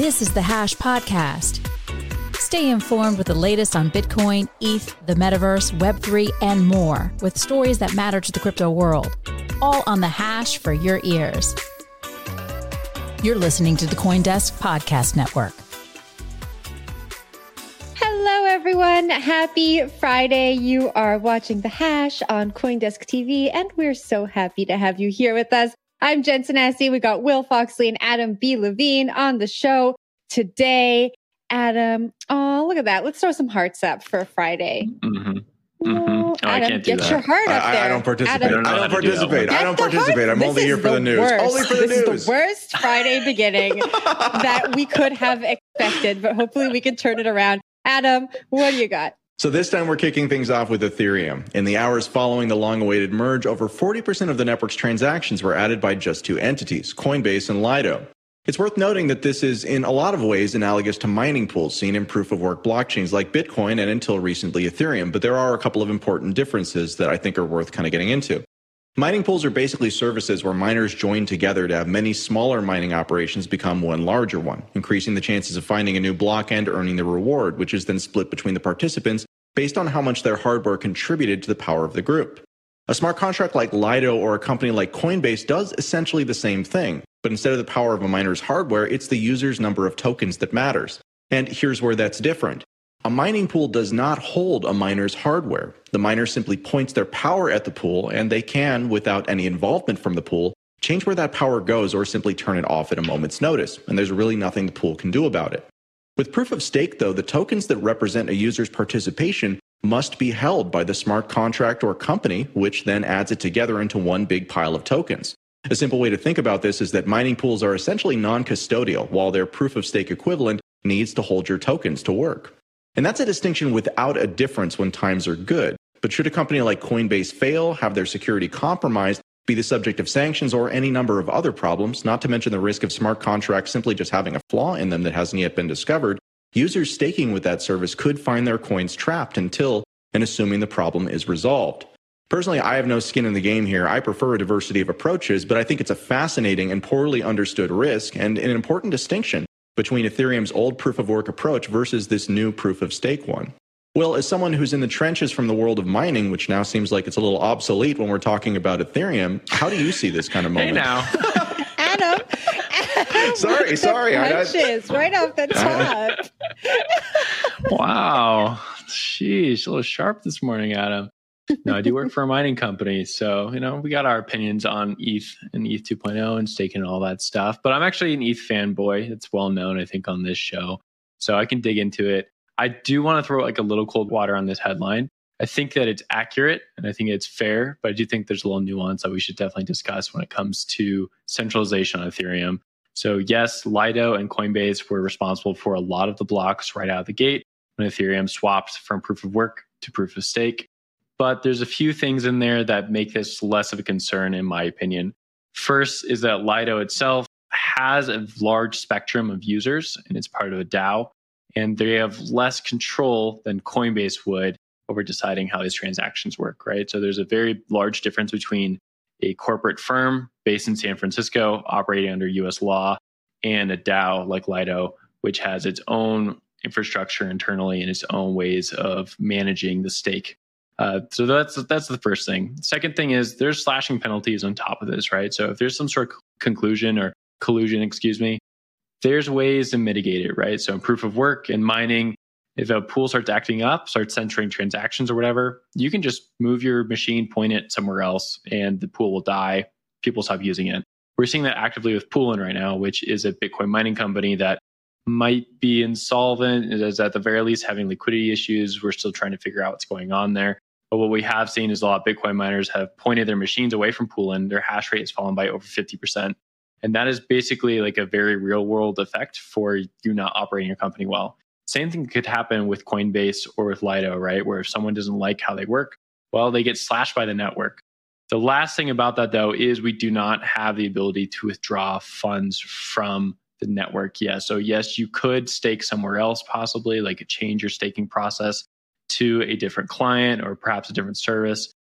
This is the Hash Podcast. Stay informed with the latest on Bitcoin, ETH, the metaverse, Web3, and more with stories that matter to the crypto world. All on the Hash for your ears. You're listening to the Coindesk Podcast Network. Hello, everyone. Happy Friday. You are watching The Hash on Coindesk TV, and we're so happy to have you here with us. I'm Jen Sanasie. We got Will Foxley and Adam B. Levine on the show today. Adam, oh, look at that. Let's throw some hearts up for Friday. Mm-hmm. Mm-hmm. Oh, Adam, I can't do get that. your heart up I, there. I don't participate. Adam, I don't participate. I don't Get the participate. I'm This only here for the news. worst. Only for the this news. is the worst Friday beginning that we could have expected, but hopefully we can turn it around. Adam, what do you got? So this time we're kicking things off with Ethereum. In the hours following the long-awaited merge, over 40% of the network's transactions were added by just two entities, Coinbase and Lido. It's worth noting that this is in a lot of ways analogous to mining pools seen in proof of work blockchains like Bitcoin and until recently Ethereum, but there are a couple of important differences that I think are worth kind of getting into. Mining pools are basically services where miners join together to have many smaller mining operations become one larger one, increasing the chances of finding a new block and earning the reward, which is then split between the participants based on how much their hardware contributed to the power of the group. A smart contract like Lido or a company like Coinbase does essentially the same thing, but instead of the power of a miner's hardware, it's the user's number of tokens that matters. And here's where that's different. A mining pool does not hold a miner's hardware. The miner simply points their power at the pool, and they can, without any involvement from the pool, change where that power goes or simply turn it off at a moment's notice, and there's really nothing the pool can do about it. With proof of stake, though, the tokens that represent a user's participation must be held by the smart contract or company, which then adds it together into one big pile of tokens. A simple way to think about this is that mining pools are essentially non custodial, while their proof of stake equivalent needs to hold your tokens to work. And that's a distinction without a difference when times are good. But should a company like Coinbase fail, have their security compromised, be the subject of sanctions or any number of other problems, not to mention the risk of smart contracts simply just having a flaw in them that hasn't yet been discovered, users staking with that service could find their coins trapped until and assuming the problem is resolved. Personally, I have no skin in the game here. I prefer a diversity of approaches, but I think it's a fascinating and poorly understood risk and an important distinction between Ethereum's old proof of work approach versus this new proof of stake one. Well, as someone who's in the trenches from the world of mining, which now seems like it's a little obsolete when we're talking about Ethereum, how do you see this kind of Hey moment? now. Adam. Sorry, The sorry, I- I- punches right off the top. wow. Sheesh, a little sharp this morning, Adam. No, I do work for a mining company. So, you know, we got our opinions on ETH and ETH 2.0 and staking and all that stuff. But I'm actually an ETH fanboy. It's well known, I think, on this show. So I can dig into it. I do want to throw like a little cold water on this headline. I think that it's accurate and I think it's fair, but I do think there's a little nuance that we should definitely discuss when it comes to centralization on Ethereum. So, yes, Lido and Coinbase were responsible for a lot of the blocks right out of the gate when Ethereum swapped from proof of work to proof of stake. But there's a few things in there that make this less of a concern, in my opinion. First is that Lido itself has a large spectrum of users and it's part of a DAO, and they have less control than Coinbase would over deciding how these transactions work, right? So there's a very large difference between a corporate firm based in San Francisco operating under US law and a DAO like Lido, which has its own infrastructure internally and its own ways of managing the stake. Uh, so that's that's the first thing. Second thing is there's slashing penalties on top of this, right? So if there's some sort of conclusion or collusion, excuse me, there's ways to mitigate it, right? So proof of work and mining, if a pool starts acting up, starts censoring transactions or whatever, you can just move your machine, point it somewhere else, and the pool will die. People stop using it. We're seeing that actively with Poolin right now, which is a Bitcoin mining company that might be insolvent, is at the very least having liquidity issues. We're still trying to figure out what's going on there. But what we have seen is a lot of Bitcoin miners have pointed their machines away from Poolin. Their hash rate has fallen by over 50%. And that is basically like a very real world effect for you not operating your company well. Same thing could happen with Coinbase or with Lido, right? Where if someone doesn't like how they work, well, they get slashed by the network. The last thing about that, though, is we do not have the ability to withdraw funds from the network. Yeah. So, yes, you could stake somewhere else, possibly, like change your staking process to a different client or perhaps a different service.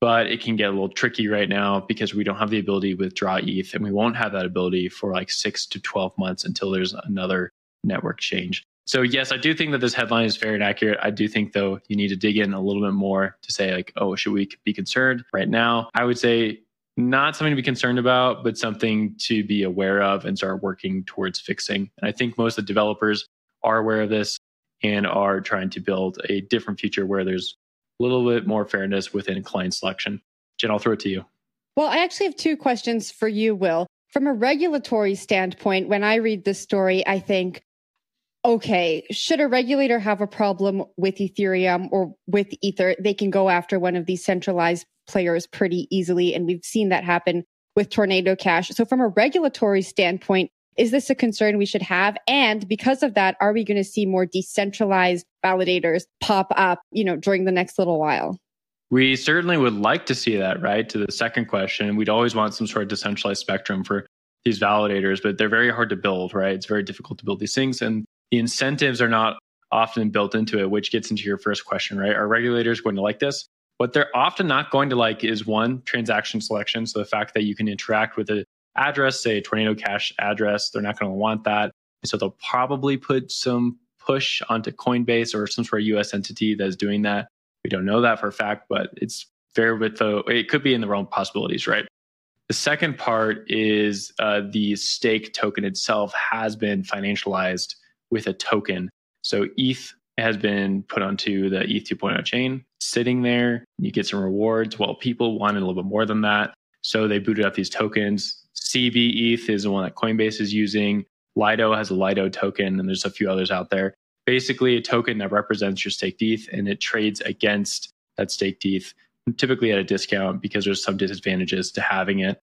but it can get a little tricky right now because we don't have the ability to withdraw ETH and we won't have that ability for like six to 12 months until there's another network change. So, yes, I do think that this headline is fair and accurate. I do think, though, you need to dig in a little bit more to say, like, oh, should we be concerned right now? I would say not something to be concerned about, but something to be aware of and start working towards fixing. And I think most of the developers are aware of this and are trying to build a different future where there's a little bit more fairness within client selection. Jen, I'll throw it to you. Well, I actually have two questions for you, Will. From a regulatory standpoint, when I read this story, I think, okay, should a regulator have a problem with Ethereum or with Ether, they can go after one of these centralized players pretty easily. And we've seen that happen with Tornado Cash. So, from a regulatory standpoint, is this a concern we should have? And because of that, are we going to see more decentralized validators pop up, you know, during the next little while? We certainly would like to see that, right? To the second question, we'd always want some sort of decentralized spectrum for these validators, but they're very hard to build, right? It's very difficult to build these things. And the incentives are not often built into it, which gets into your first question, right? Are regulators going to like this? What they're often not going to like is one, transaction selection. So the fact that you can interact with a address, say Tornado Cash address. They're not going to want that. And so they'll probably put some push onto Coinbase or some sort of US entity that's doing that. We don't know that for a fact, but it's fair with the, it could be in the realm of possibilities, right? The second part is uh, the stake token itself has been financialized with a token. So ETH has been put onto the ETH 2.0 chain, sitting there. You get some rewards. Well, people wanted a little bit more than that. So they booted up these tokens. CB ETH is the one that Coinbase is using. Lido has a Lido token, and there's a few others out there. Basically, a token that represents your staked ETH, and it trades against that staked ETH, typically at a discount because there's some disadvantages to having it.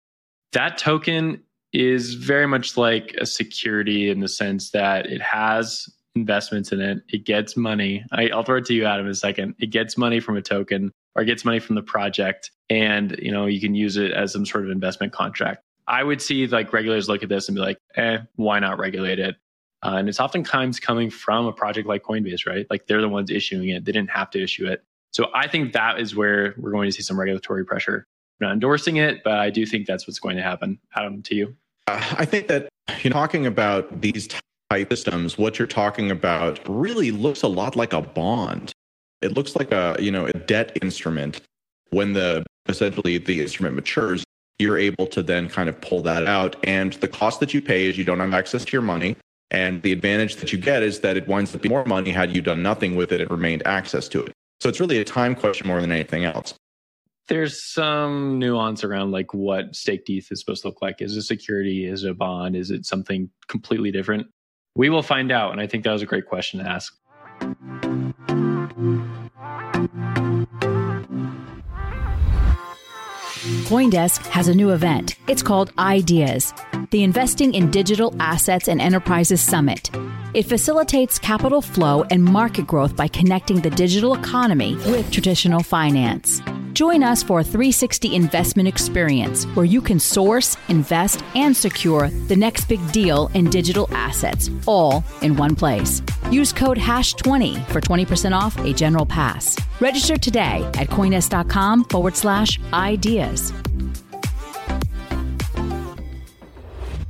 That token is very much like a security in the sense that it has investments in it. It gets money. I, will throw it to you, Adam, in a second. It gets money from a token or gets money from the project, and you know you can use it as some sort of investment contract. I would see like regulators look at this and be like, eh, why not regulate it? Uh, and it's oftentimes coming from a project like Coinbase, right? Like they're the ones issuing it. They didn't have to issue it. So I think that is where we're going to see some regulatory pressure. I'm not endorsing it, but I do think that's what's going to happen. Adam, to you. Uh, I think that you know, talking about these type systems, what you're talking about really looks a lot like a bond. It looks like a you know a debt instrument. When the essentially the instrument matures, you're able to then kind of pull that out. And the cost that you pay is you don't have access to your money. And the advantage that you get is that it winds up being more money had you done nothing with it and remained access to it. So it's really a time question more than anything else. There's some nuance around like what staked ETH is supposed to look like. Is it security? Is it a bond? Is it something completely different? We will find out. And I think that was a great question to ask. Coindesk has a new event. It's called Ideas, the Investing in Digital Assets and Enterprises Summit. It facilitates capital flow and market growth by connecting the digital economy with traditional finance. Join us for a 360 investment experience where you can source, invest, and secure the next big deal in digital assets, all in one place. Use code HASH20 for 20% off a general pass. Register today at coindesk.com forward slash ideas.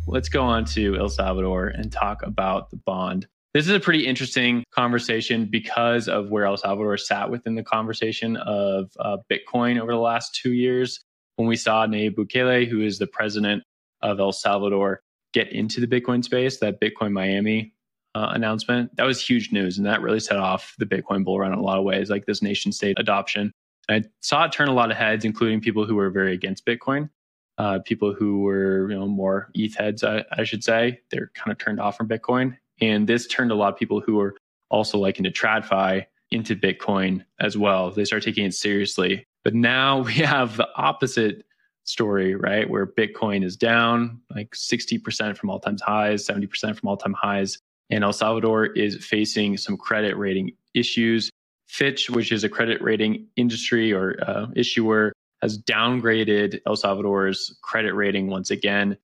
Let's go on to El Salvador and talk about the bond. This is a pretty interesting conversation because of where El Salvador sat within the conversation of uh, Bitcoin over the last two years. When we saw Nayib Bukele, who is the president of El Salvador, get into the Bitcoin space, that Bitcoin Miami uh, announcement, that was huge news. And that really set off the Bitcoin bull run in a lot of ways, like this nation state adoption. And I saw it turn a lot of heads, including people who were very against Bitcoin. Uh, people who were you know more ETH heads, I, I should say, they're kind of turned off from Bitcoin. And this turned a lot of people who were also liking to TradFi into Bitcoin as well. They start taking it seriously. But now we have the opposite story, right? Where Bitcoin is down like 60% from all time highs, 70% from all time highs. And El Salvador is facing some credit rating issues. Fitch, which is a credit rating industry or uh, issuer, has downgraded El Salvador's credit rating once again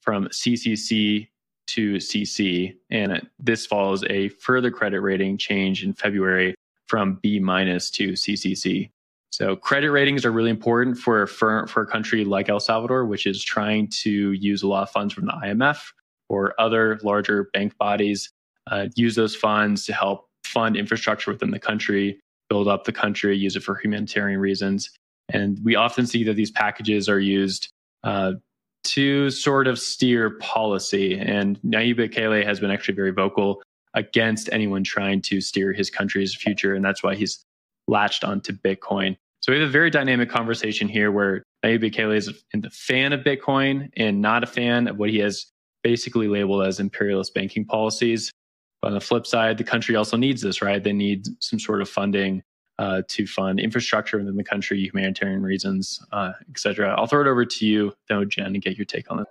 from CCC to CC. And this follows a further credit rating change in February from B minus to CCC. So credit ratings are really important for, for, for a country like El Salvador, which is trying to use a lot of funds from the IMF or other larger bank bodies, uh, use those funds to help fund infrastructure within the country, build up the country, use it for humanitarian reasons. And we often see that these packages are used uh, to sort of steer policy. And Nayib Bukele has been actually very vocal against anyone trying to steer his country's future. And that's why he's latched onto Bitcoin. So we have a very dynamic conversation here where Nayib Bukele is a fan of Bitcoin and not a fan of what he has basically labeled as imperialist banking policies. But on the flip side, the country also needs this, right? They need some sort of funding uh, to fund infrastructure within the country, humanitarian reasons, uh, et cetera. I'll throw it over to you, though, Jen, and get your take on it.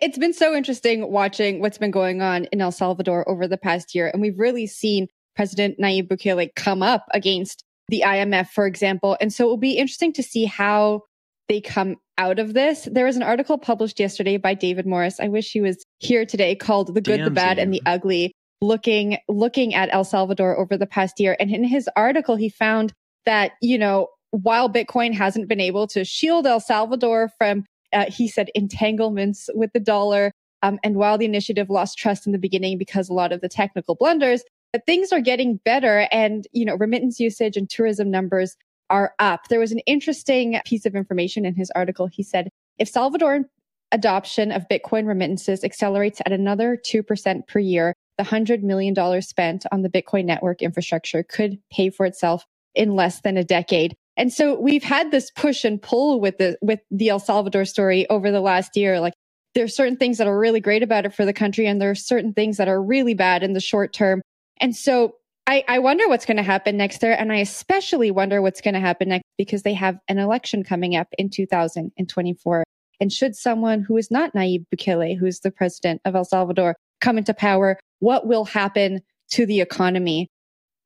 It's been so interesting watching what's been going on in El Salvador over the past year. And we've really seen President Nayib Bukele come up against the IMF, for example. And so it will be interesting to see how they come out of this. There was an article published yesterday by David Morris. I wish he was here today called The Good, the Bad, and the Ugly, looking, looking at El Salvador over the past year. And in his article, he found that, you know, while Bitcoin hasn't been able to shield El Salvador from, uh, he said, entanglements with the dollar, um, and while the initiative lost trust in the beginning because a lot of the technical blunders, but things are getting better and, you know, remittance usage and tourism numbers are up. There was an interesting piece of information in his article. He said, if Salvadoran adoption of Bitcoin remittances accelerates at another 2% per year, the $100 million spent on the Bitcoin network infrastructure could pay for itself in less than a decade. And so we've had this push and pull with the, with the El Salvador story over the last year. Like there are certain things that are really great about it for the country and there are certain things that are really bad in the short term. And so I, I wonder what's going to happen next there. And I especially wonder what's going to happen next because they have an election coming up in 2024. And should someone who is not Nayib Bukele, who is the president of El Salvador, come into power, what will happen to the economy?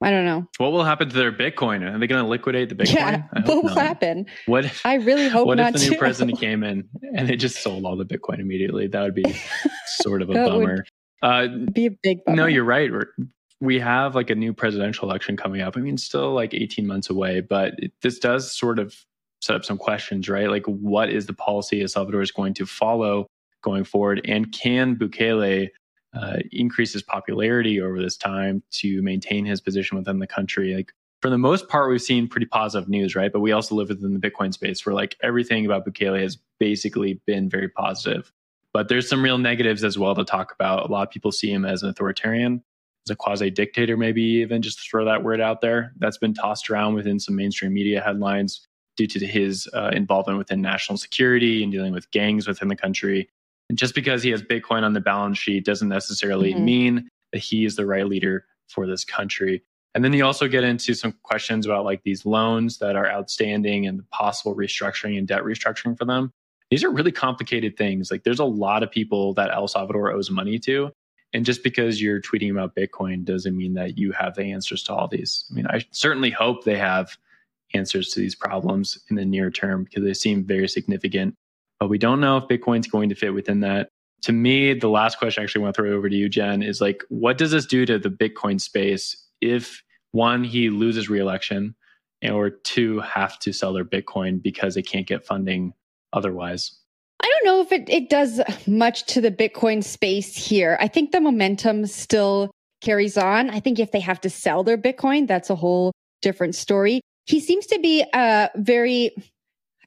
I don't know. What will happen to their Bitcoin? Are they going to liquidate the Bitcoin? Yeah, what will not. happen? What if, I really hope what if the new president came in and they just sold all the Bitcoin immediately? That would be sort of a bummer. Uh, be a big bummer. No, you're right. We're, have like a new presidential election coming up. I mean, still like 18 months away, but it, this does sort of set up some questions, right? Like, what is the policy El Salvador is going to follow going forward? And can Bukele uh, increase his popularity over this time to maintain his position within the country? Like, for the most part, we've seen pretty positive news, right? But we also live within the Bitcoin space where like everything about Bukele has basically been very positive. But there's some real negatives as well to talk about. A lot of people see him as an authoritarian a quasi dictator, maybe even just throw that word out there. That's been tossed around within some mainstream media headlines due to his uh, involvement within national security and dealing with gangs within the country. And just because he has Bitcoin on the balance sheet doesn't necessarily mm-hmm. mean that he is the right leader for this country. And then you also get into some questions about like these loans that are outstanding and the possible restructuring and debt restructuring for them. These are really complicated things. Like there's a lot of people that El Salvador owes money to. And just because you're tweeting about Bitcoin doesn't mean that you have the answers to all these. I mean, I certainly hope they have answers to these problems in the near term because they seem very significant. But we don't know if Bitcoin's going to fit within that. To me, the last question I actually want to throw over to you, Jen, is like, what does this do to the Bitcoin space if one, he loses reelection, or two, have to sell their Bitcoin because they can't get funding otherwise? I don't know if it, it does much to the Bitcoin space here. I think the momentum still carries on. I think if they have to sell their Bitcoin, that's a whole different story. He seems to be uh, very,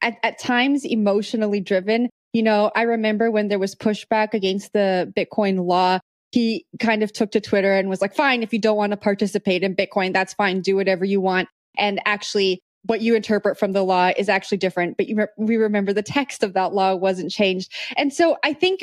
at, at times, emotionally driven. You know, I remember when there was pushback against the Bitcoin law, he kind of took to Twitter and was like, fine, if you don't want to participate in Bitcoin, that's fine. Do whatever you want. And actually what you interpret from the law is actually different, but re- we remember the text of that law wasn't changed. And so I think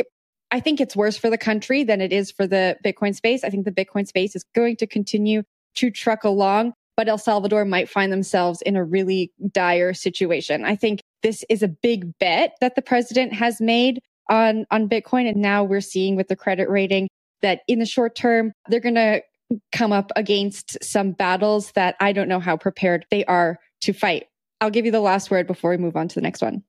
I think it's worse for the country than it is for the Bitcoin space. I think the Bitcoin space is going to continue to truck along, but El Salvador might find themselves in a really dire situation. I think this is a big bet that the president has made on, on Bitcoin. And now we're seeing with the credit rating that in the short term, they're going to come up against some battles that I don't know how prepared they are to fight. I'll give you the last word before we move on to the next one.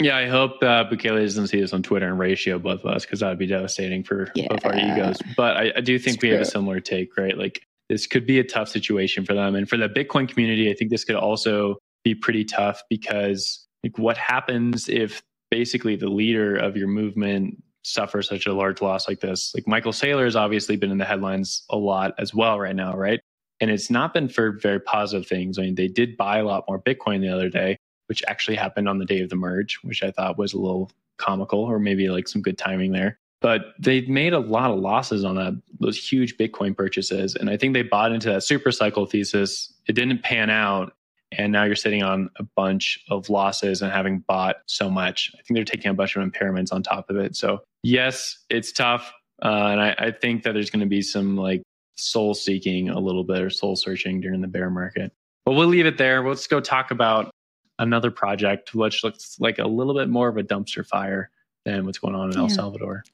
Yeah, I hope uh, Bukele doesn't see this on Twitter and ratio both of us because that would be devastating for yeah. both our egos. But I, I do think it's we true. have a similar take, right? Like this could be a tough situation for them. And for the Bitcoin community, I think this could also be pretty tough because like what happens if basically the leader of your movement suffers such a large loss like this? Like Michael Saylor has obviously been in the headlines a lot as well right now, right? And it's not been for very positive things. I mean, they did buy a lot more Bitcoin the other day, which actually happened on the day of the merge, which I thought was a little comical or maybe like some good timing there. But they made a lot of losses on that, those huge Bitcoin purchases. And I think they bought into that super cycle thesis. It didn't pan out. And now you're sitting on a bunch of losses and having bought so much. I think they're taking a bunch of impairments on top of it. So, yes, it's tough. Uh, and I, I think that there's going to be some like soul seeking a little bit or soul searching during the bear market. But we'll leave it there. Let's go talk about another project which looks like a little bit more of a dumpster fire than what's going on in yeah. El Salvador.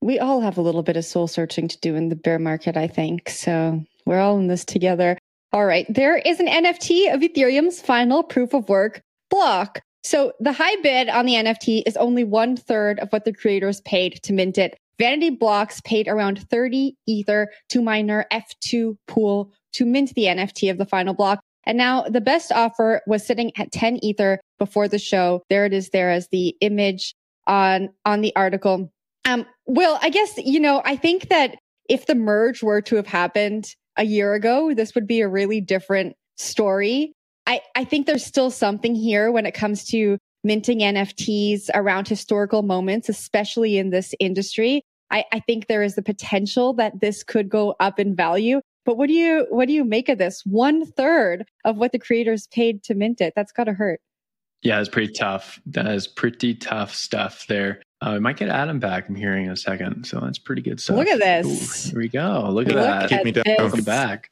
We all have a little bit of soul searching to do in the bear market, I think. So we're all in this together. All right. There is an NFT of Ethereum's final proof of work block. So the high bid on the NFT is only one third of what the creators paid to mint it. Vanity Blocks paid around 30 Ether to miner F2 Pool to mint the NFT of the final block. And now the best offer was sitting at 10 Ether before the show. There it is there as the image on, on the article. Um, Will, I guess, you know, I think that if the merge were to have happened a year ago, this would be a really different story. I, I think there's still something here when it comes to minting NFTs around historical moments, especially in this industry. I, I think there is the potential that this could go up in value. But what do you what do you make of this? One third of what the creators paid to mint it. That's gotta hurt. Yeah, it's pretty tough. That is pretty tough stuff there. Uh, we might get Adam back. I'm hearing in a second, so that's pretty good stuff. Look at this. Ooh, here we go. Look at Look that. Keep me down. Welcome back.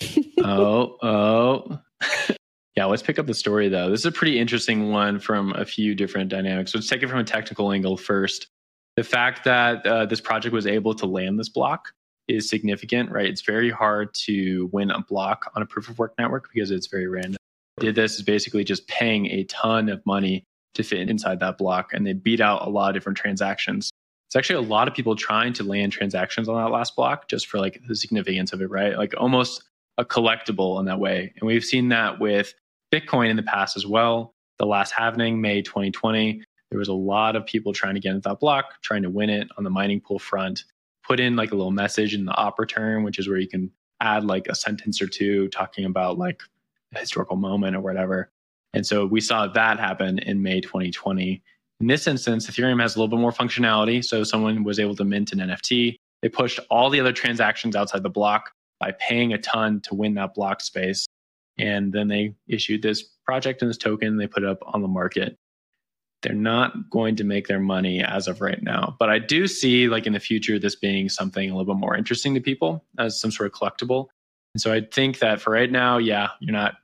oh, oh. yeah, let's pick up the story though. This is a pretty interesting one from a few different dynamics. So let's take it from a technical angle first. The fact that uh, this project was able to land this block is significant, right? It's very hard to win a block on a proof of work network because it's very random. Did this is basically just paying a ton of money to fit inside that block, and they beat out a lot of different transactions. It's actually a lot of people trying to land transactions on that last block just for like the significance of it, right? Like almost a collectible in that way. And we've seen that with Bitcoin in the past as well. The last halving, May 2020, there was a lot of people trying to get into that block, trying to win it on the mining pool front put in like a little message in the op return, which is where you can add like a sentence or two talking about like a historical moment or whatever. And so we saw that happen in May 2020. In this instance, Ethereum has a little bit more functionality. So someone was able to mint an NFT. They pushed all the other transactions outside the block by paying a ton to win that block space. And then they issued this project and this token. They put it up on the market they're not going to make their money as of right now. But I do see like in the future this being something a little bit more interesting to people as some sort of collectible. And so I think that for right now, yeah, you're not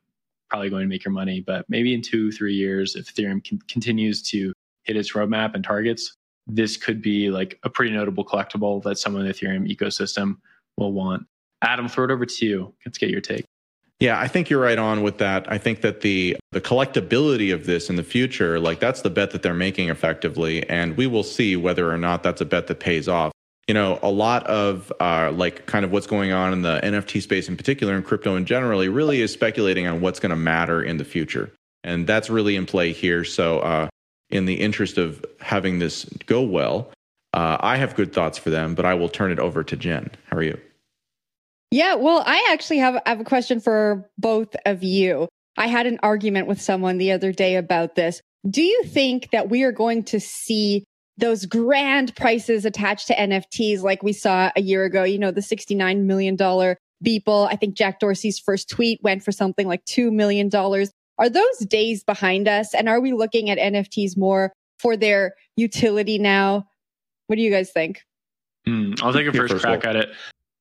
probably going to make your money, but maybe in two, three years, if Ethereum con- continues to hit its roadmap and targets, this could be like a pretty notable collectible that someone in the Ethereum ecosystem will want. Adam, throw it over to you. Let's get your take. Yeah, I think you're right on with that. I think that the the collectability of this in the future, like that's the bet that they're making effectively, and we will see whether or not that's a bet that pays off. You know, a lot of uh, like kind of what's going on in the NFT space in particular and crypto in generally really is speculating on what's going to matter in the future, and that's really in play here. So, uh, in the interest of having this go well, uh, I have good thoughts for them, but I will turn it over to Jen. How are you? Yeah, well, I actually have, have a question for both of you. I had an argument with someone the other day about this. Do you think that we are going to see those grand prices attached to NFTs like we saw a year ago? You know, the $69 million Beeple. I think Jack Dorsey's first tweet went for something like $2 million. Are those days behind us? And are we looking at NFTs more for their utility now? What do you guys think? Mm, I'll take a first crack at it.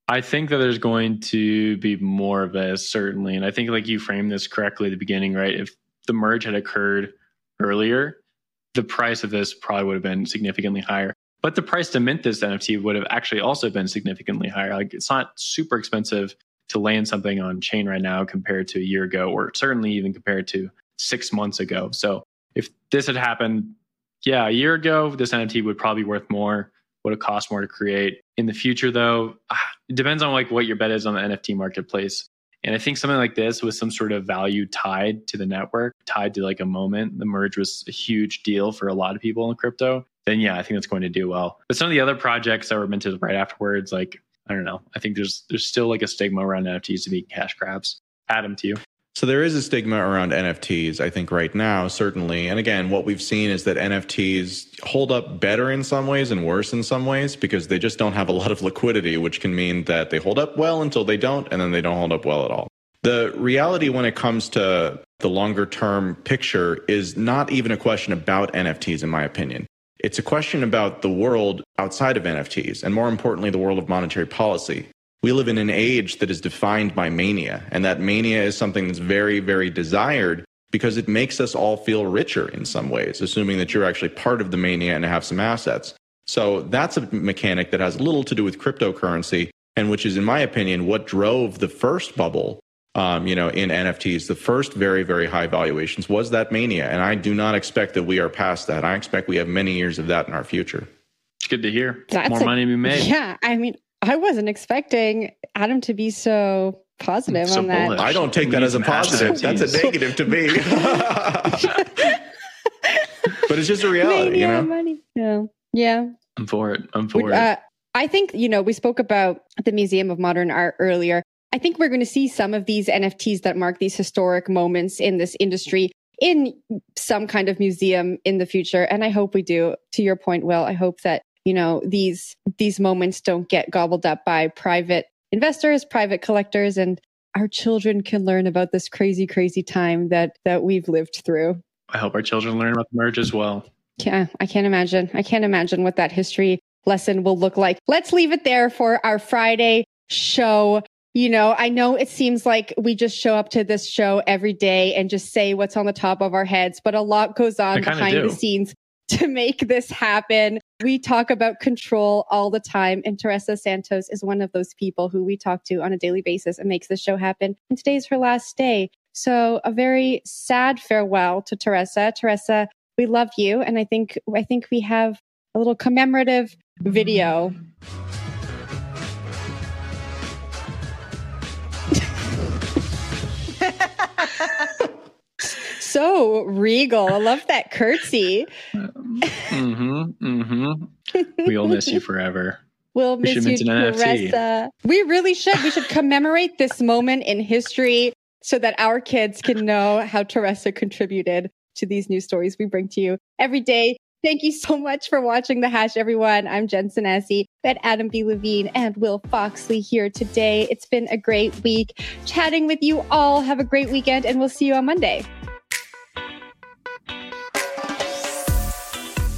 I think that there's going to be more of this, certainly. And I think, like you framed this correctly at the beginning, right? If the merge had occurred earlier, the price of this probably would have been significantly higher. But the price to mint this NFT would have actually also been significantly higher. Like it's not super expensive to land something on chain right now compared to a year ago, or certainly even compared to six months ago. So if this had happened, yeah, a year ago, this NFT would probably be worth more, would it cost more to create. In the future, though, ah, it depends on like what your bet is on the NFT marketplace. And I think something like this with some sort of value tied to the network, tied to like a moment, the merge was a huge deal for a lot of people in crypto. Then yeah, I think that's going to do well. But some of the other projects that were minted right afterwards, like I don't know, I think there's there's still like a stigma around NFTs to be cash grabs. Adam, to you. So there is a stigma around NFTs, I think, right now, certainly. And again, what we've seen is that NFTs hold up better in some ways and worse in some ways because they just don't have a lot of liquidity, which can mean that they hold up well until they don't, and then they don't hold up well at all. The reality when it comes to the longer term picture is not even a question about NFTs, in my opinion. It's a question about the world outside of NFTs, and more importantly, the world of monetary policy we live in an age that is defined by mania, and that mania is something that's very, very desired because it makes us all feel richer in some ways, assuming that you're actually part of the mania and have some assets. So that's a mechanic that has little to do with cryptocurrency, and which is, in my opinion, what drove the first bubble. Um, you know, in NFTs, the first very, very high valuations was that mania, and I do not expect that we are past that. I expect we have many years of that in our future. It's good to hear. That's More a, money to be made. Yeah, I mean, I wasn't expecting Adam to be so positive so on that. Bullish. I don't take that as a positive. That's a negative to me. but it's just a reality, Mania, you know. Money. Yeah, yeah. I'm for it. I'm for it. Uh, I think you know we spoke about the Museum of Modern Art earlier. I think we're going to see some of these NFTs that mark these historic moments in this industry in some kind of museum in the future, and I hope we do. To your point, Will, I hope that you know these these moments don't get gobbled up by private investors private collectors and our children can learn about this crazy crazy time that that we've lived through. I hope our children learn about the merge as well. Yeah i can't imagine. I can't imagine what that history lesson will look like. Let's leave it there for our friday show. You know, I know it seems like we just show up to this show every day and just say what's on the top of our heads, but a lot goes on behind do. the scenes to make this happen. We talk about control all the time. And Teresa Santos is one of those people who we talk to on a daily basis and makes this show happen. And today's her last day. So a very sad farewell to Teresa. Teresa, we love you. And I think, I think we have a little commemorative video. So regal. I love that curtsy. mm-hmm, mm-hmm. We'll miss you forever. We'll we miss you, Teresa. We really should. We should commemorate this moment in history so that our kids can know how Teresa contributed to these news stories we bring to you every day. Thank you so much for watching The Hash, everyone. I'm Jen Sanasie, at Adam B. Levine and Will Foxley here today. It's been a great week chatting with you all. Have a great weekend, and we'll see you on Monday.